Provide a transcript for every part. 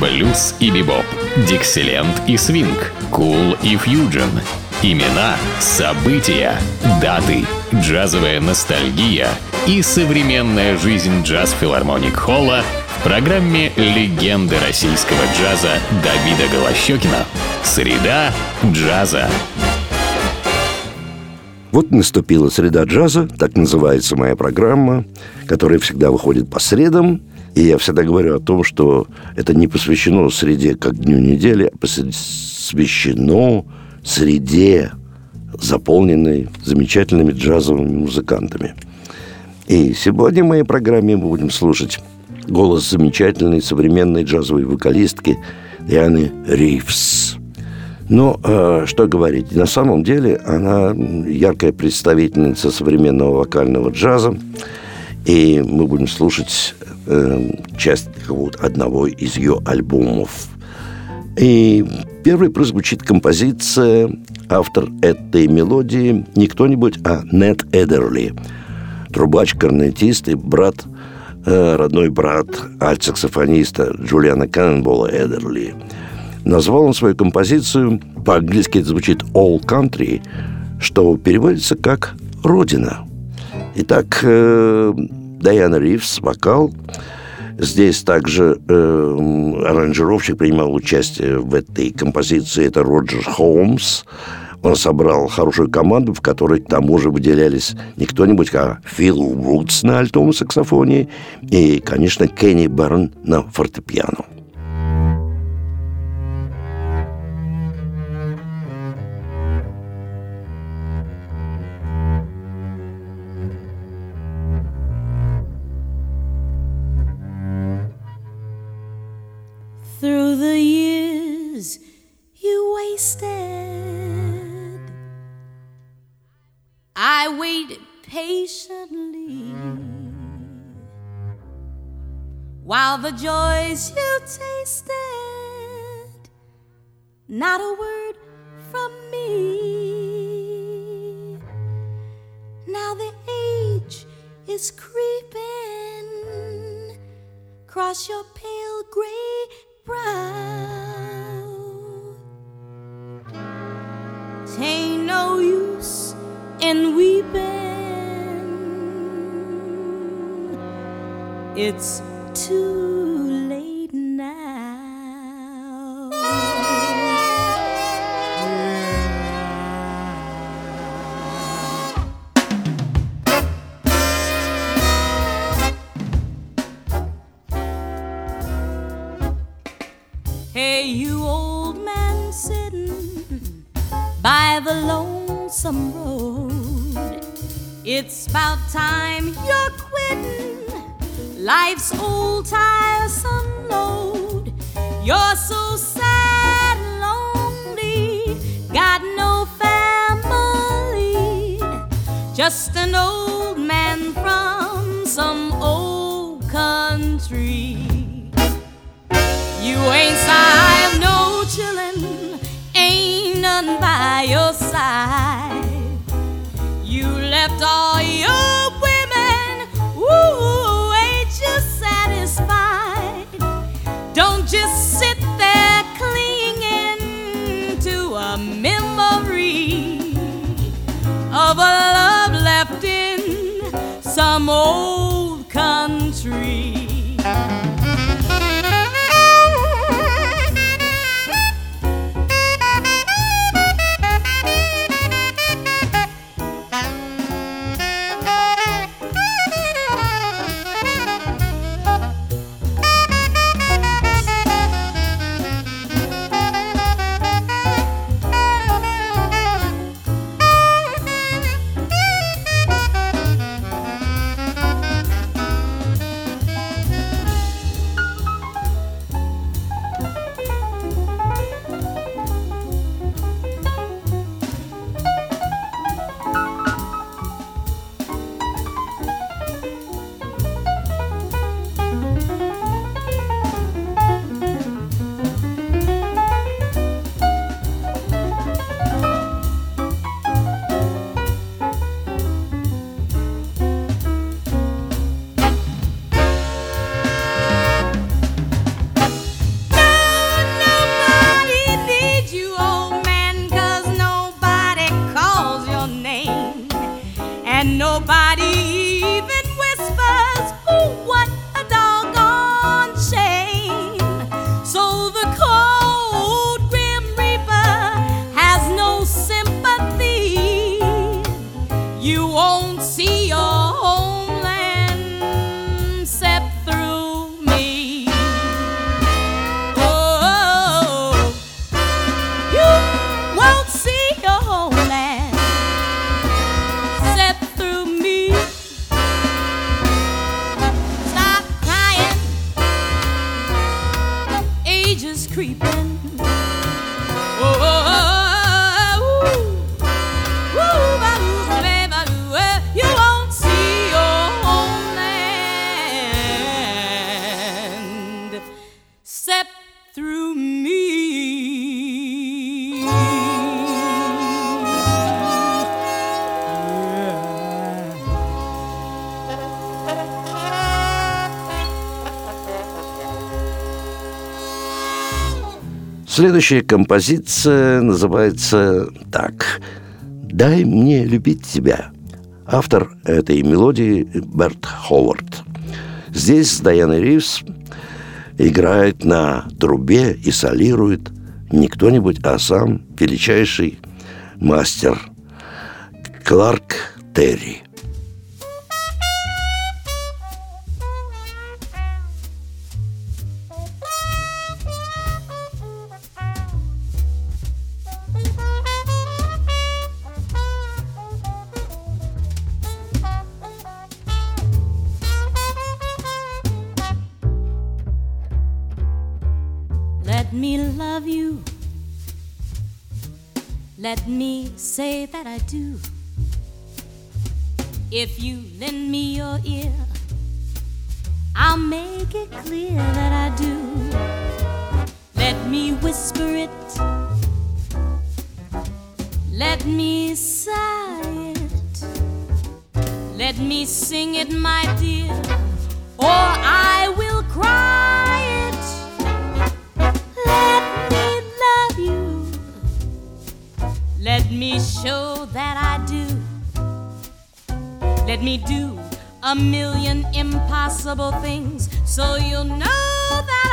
блюз и бибоп, дикселент и свинг, кул и фьюджен. Имена, события, даты, джазовая ностальгия и современная жизнь джаз-филармоник Холла в программе «Легенды российского джаза» Давида Голощекина. Среда джаза. Вот наступила среда джаза, так называется моя программа, которая всегда выходит по средам. И я всегда говорю о том, что это не посвящено среде как дню недели, а посвящено среде, заполненной замечательными джазовыми музыкантами. И сегодня в моей программе мы будем слушать голос замечательной современной джазовой вокалистки Дианы Ривс. Но э, что говорить, на самом деле она яркая представительница современного вокального джаза, и мы будем слушать э, часть одного из ее альбомов. И первой прозвучит композиция, автор этой мелодии не кто-нибудь, а Нет Эдерли, трубач-корнетист и брат, э, родной брат альт-саксофониста Джулиана Кенненбола Эдерли – Назвал он свою композицию, по-английски это звучит «All Country», что переводится как «Родина». Итак, э, Дайана Ривз, вокал. Здесь также э, аранжировщик принимал участие в этой композиции. Это Роджер Холмс. Он собрал хорошую команду, в которой к тому же выделялись не кто-нибудь, а Фил Вудс на альтом саксофоне и, конечно, Кенни Барн на фортепиано. While the joys you tasted, not a word from me. Now the age is creeping across your pale gray brow. Tain't no use in weeping. It's It's about time you're quitting life's old tiresome load. You're so sad and lonely, got no family, just an old man from some old country. You ain't have no chillin', ain't none by your side. 在 Следующая композиция называется так «Дай мне любить тебя». Автор этой мелодии Берт Ховард. Здесь Дайана Ривз играет на трубе и солирует не кто-нибудь, а сам величайший мастер Кларк Терри. Love you. Let me say that I do. If you lend me your ear, I'll make it clear that I do. Let me whisper it. Let me sigh it. Let me sing it, my dear, or show that I do. Let me do a million impossible things so you'll know that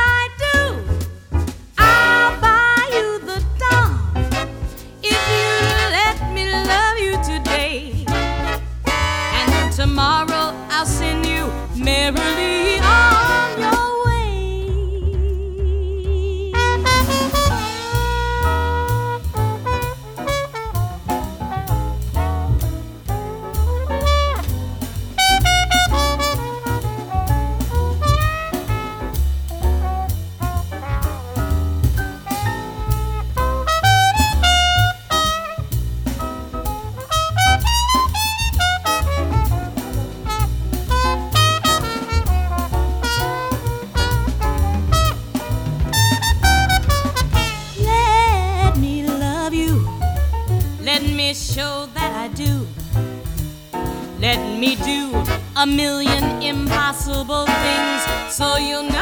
a million impossible things so you'll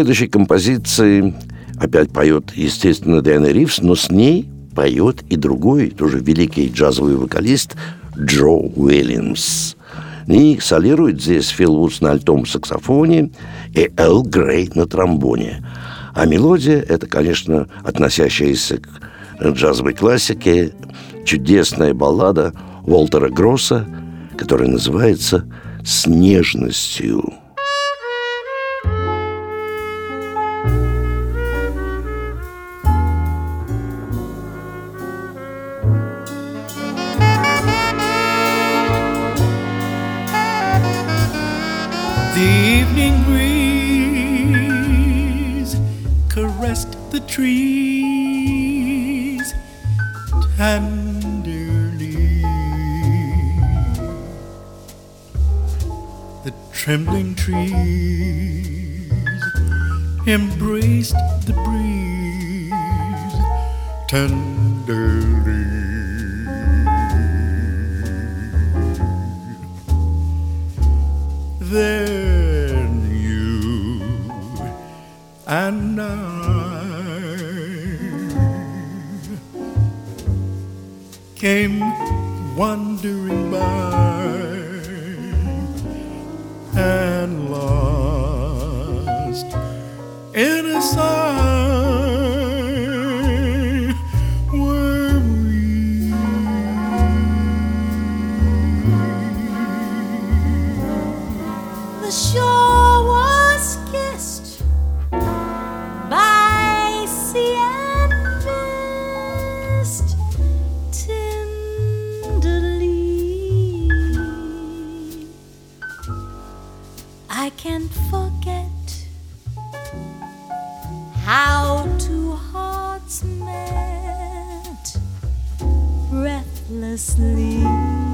следующей композиции опять поет, естественно, Диана Ривз, но с ней поет и другой, тоже великий джазовый вокалист Джо Уильямс. И солирует здесь Фил Вудс на альтом саксофоне и Эл Грей на тромбоне. А мелодия – это, конечно, относящаяся к джазовой классике, чудесная баллада Уолтера Гросса, которая называется «С нежностью». Trees tenderly. The trembling trees embraced the breeze tenderly. Then you and I came wandering by recklessly.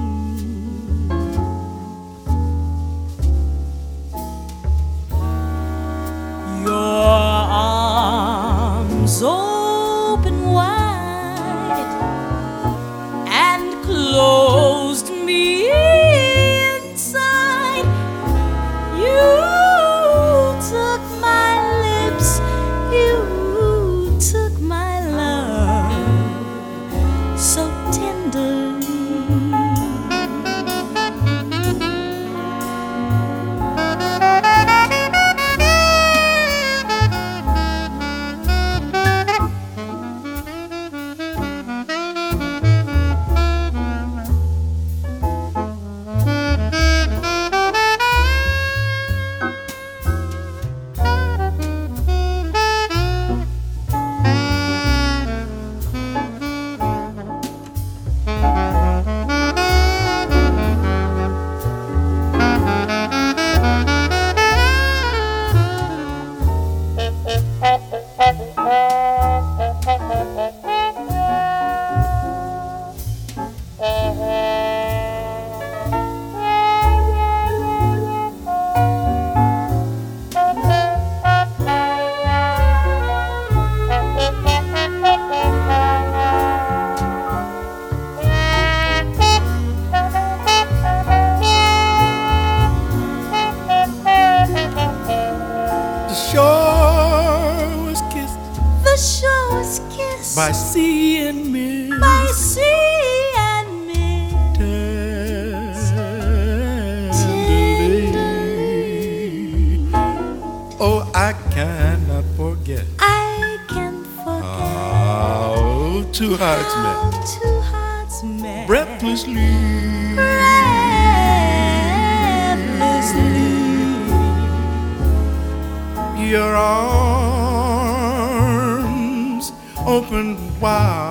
I cannot forget I can't forget how two hearts how met two hearts met breathlessly. breathlessly. Your arms opened wide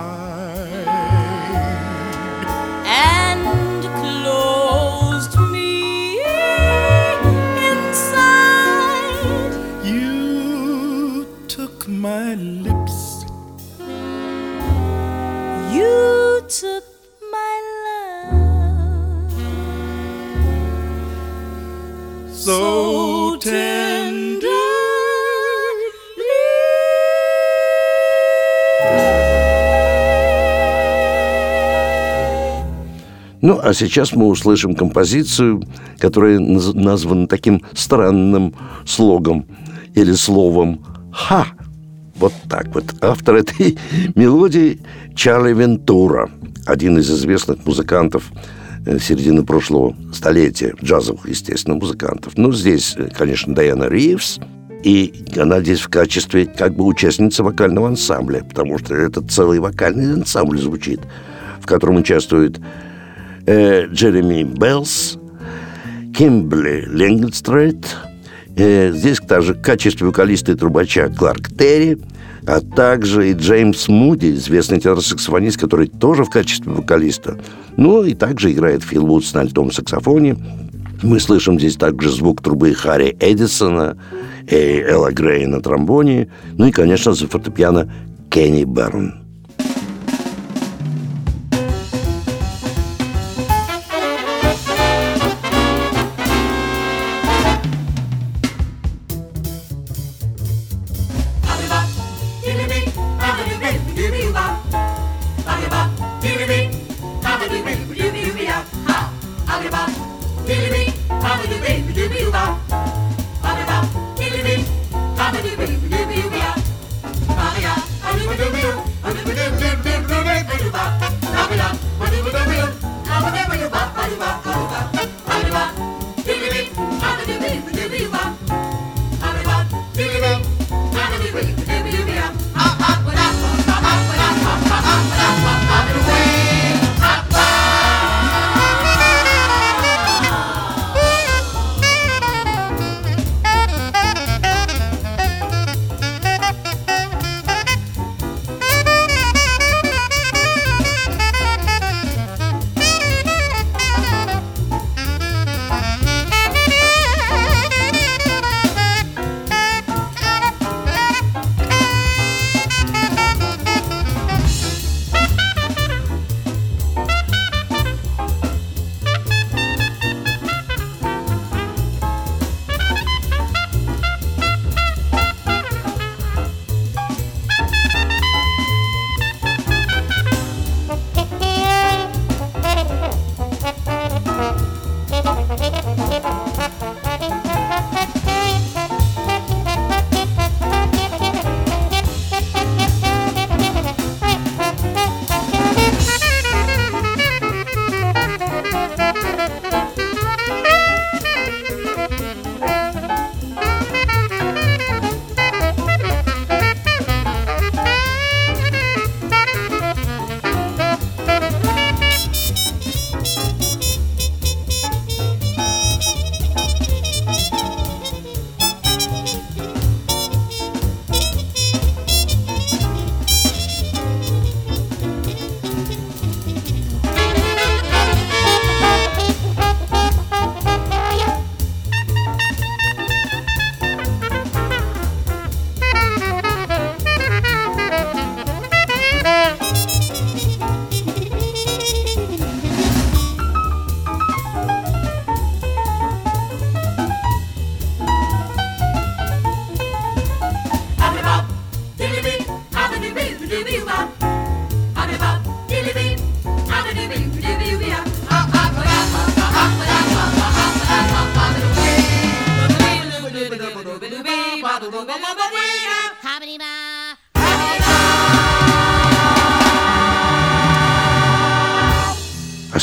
Ну, а сейчас мы услышим композицию, которая наз- названа таким странным слогом или словом «ха». Вот так вот. Автор этой мелодии Чарли Вентура, один из известных музыкантов э, середины прошлого столетия, джазовых, естественно, музыкантов. Ну, здесь, э, конечно, Дайана Ривз, и она здесь в качестве как бы участницы вокального ансамбля, потому что это целый вокальный ансамбль звучит, в котором участвуют э, Джереми Беллс, Кимбли Ленгельстрейт, э, здесь также в качестве вокалиста и трубача Кларк Терри, а также и Джеймс Муди, известный тенор-саксофонист, который тоже в качестве вокалиста. Ну и также играет Фил Вудс на альтом саксофоне. Мы слышим здесь также звук трубы Харри Эдисона. и Эл Грей на тромбоне, ну и, конечно, за фортепиано Кенни Берн.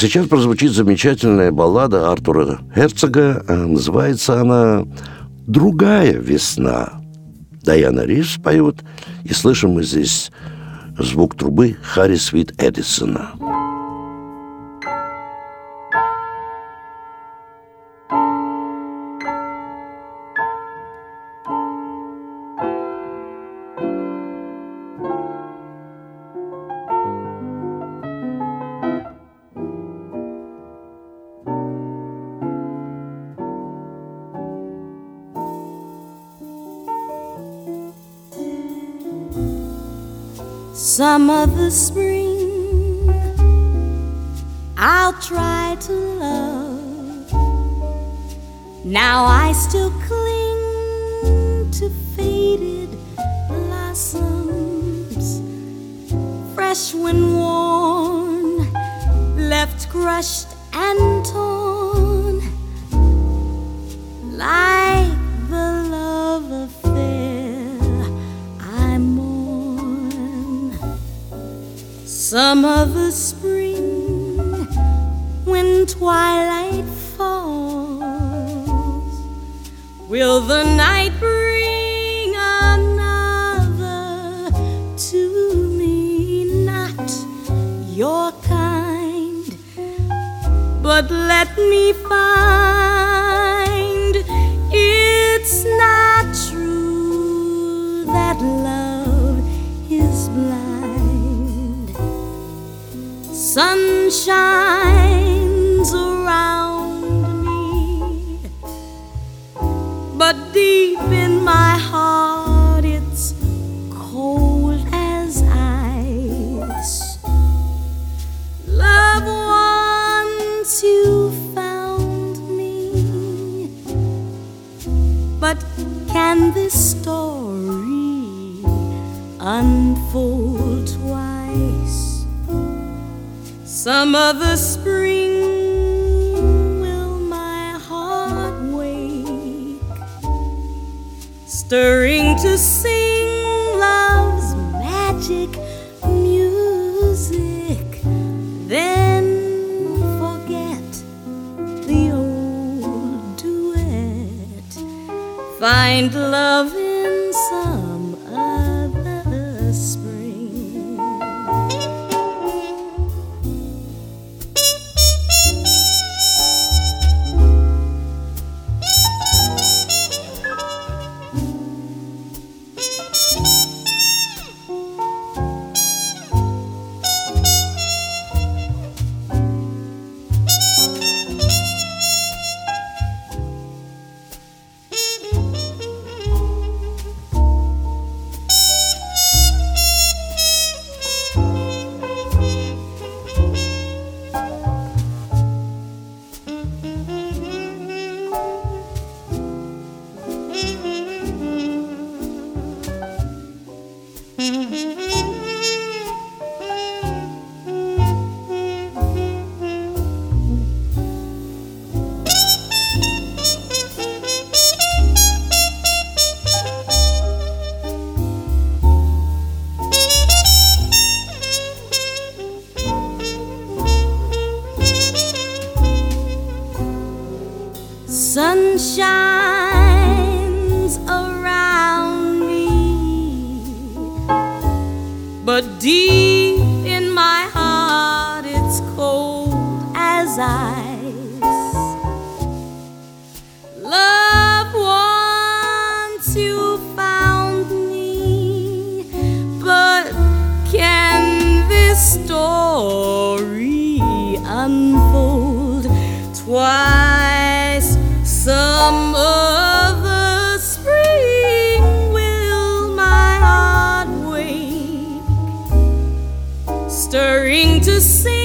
Сейчас прозвучит замечательная баллада Артура Герцога. Э, называется она «Другая весна». Даяна Ривз поет, и слышим мы здесь звук трубы Харри Свит Эдисона. Some other spring I'll try to love. Now I still cling to faded blossoms, fresh when worn, left crushed and torn. Like Some of the spring when twilight falls, will the night bring another to me? Not your kind, but let me find sun shines around me, but deep in rhythm of the spring will my heart wake, stirring to sing love's magic music. Then forget the old duet, find love in some other. Space. to see.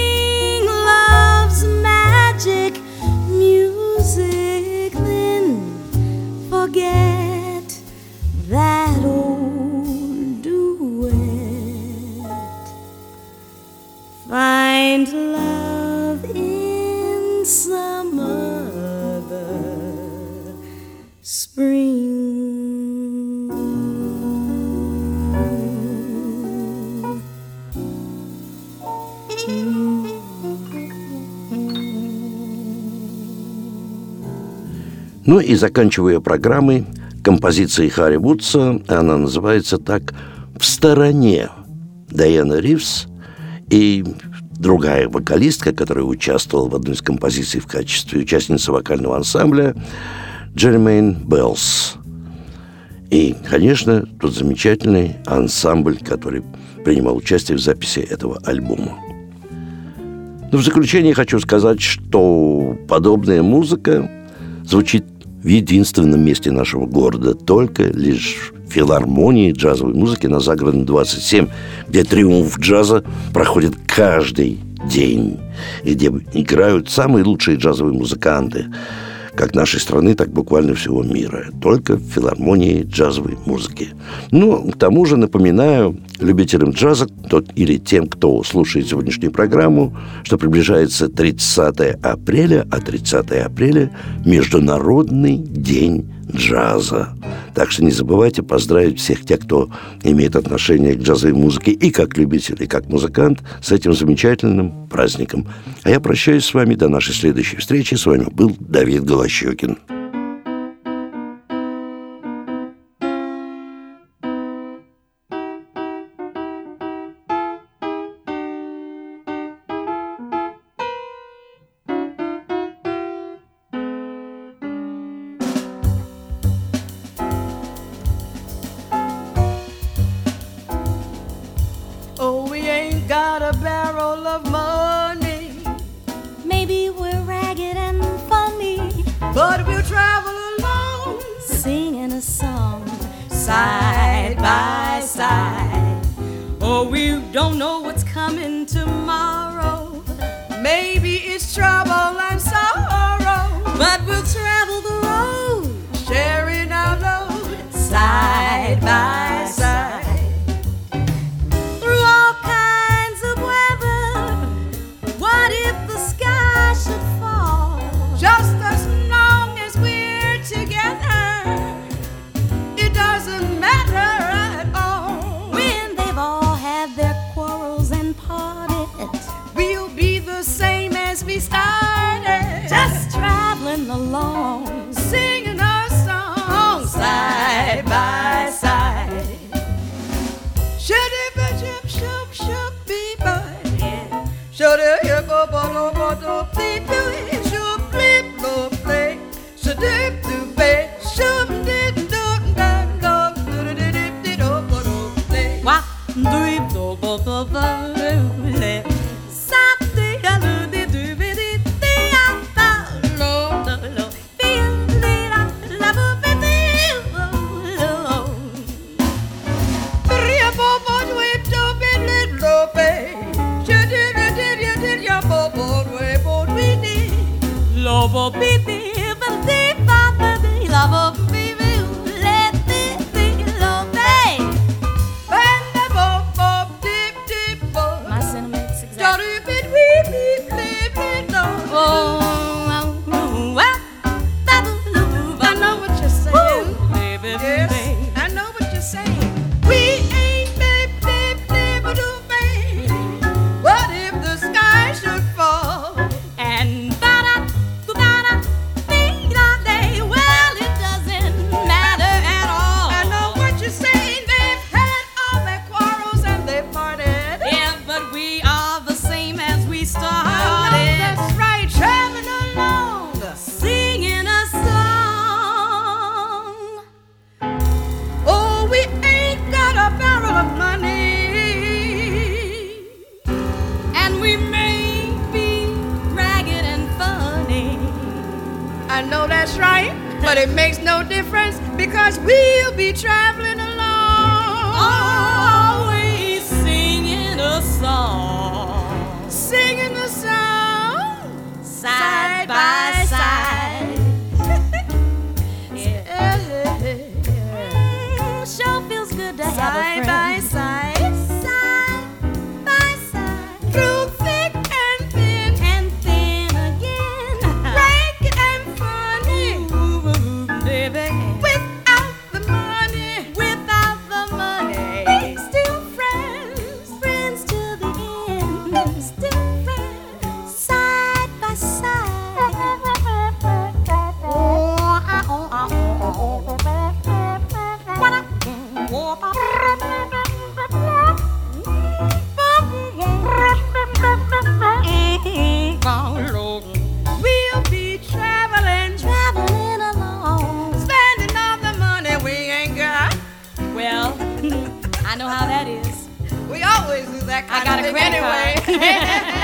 Ну и заканчивая программой композицией Харри Вудса, она называется так «В стороне». Дайана Ривз и другая вокалистка, которая участвовала в одной из композиций в качестве участницы вокального ансамбля, Джермейн Беллс. И, конечно, тот замечательный ансамбль, который принимал участие в записи этого альбома. Но в заключение хочу сказать, что подобная музыка звучит в единственном месте нашего города, только лишь филармонии джазовой музыки на Загородной 27, где триумф джаза проходит каждый день, и где играют самые лучшие джазовые музыканты – как нашей страны, так буквально всего мира. Только в филармонии джазовой музыки. Ну, к тому же напоминаю любителям джаза тот, или тем, кто слушает сегодняшнюю программу, что приближается 30 апреля, а 30 апреля – Международный день джаза. Так что не забывайте поздравить всех тех, кто имеет отношение к джазовой музыке и как любитель, и как музыкант с этим замечательным праздником. А я прощаюсь с вами до нашей следующей встречи. С вами был Давид Голощекин. Side by side. Oh, we don't know what's coming tomorrow, Maybe it's trouble Lobo piti, verdi, fama di lavo But it makes no difference because we'll be traveling along. Always singing a song. Singing the song. Side, side by I got a credit anyway. card.